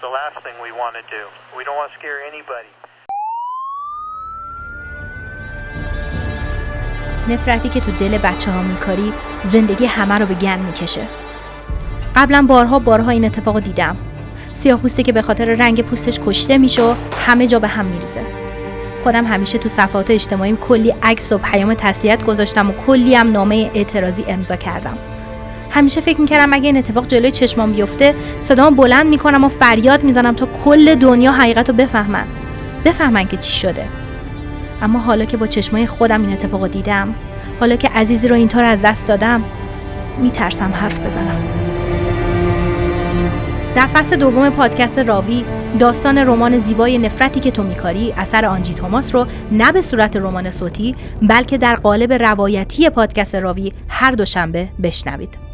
The last thing we want to do. We don't want to scare anybody. نفرتی که تو دل بچه ها میکاری زندگی همه رو به گند می‌کشه قبلا بارها بارها این اتفاق دیدم سیاه پوسته که به خاطر رنگ پوستش کشته میشه و همه جا به هم میریزه خودم همیشه تو صفحات اجتماعیم کلی عکس و پیام تسلیت گذاشتم و کلی هم نامه اعتراضی امضا کردم همیشه فکر می‌کردم اگه این اتفاق جلوی چشمام بیفته صدام بلند می‌کنم و فریاد می‌زنم تا کل دنیا حقیقت رو بفهمن. بفهمن که چی شده. اما حالا که با چشمای خودم این اتفاق دیدم حالا که عزیزی رو اینطور از دست دادم میترسم حرف بزنم. در فصل دوم پادکست راوی داستان رمان زیبای نفرتی که تو میکاری اثر آنجی توماس رو نه به صورت رمان صوتی بلکه در قالب روایتی پادکست راوی هر دوشنبه بشنوید.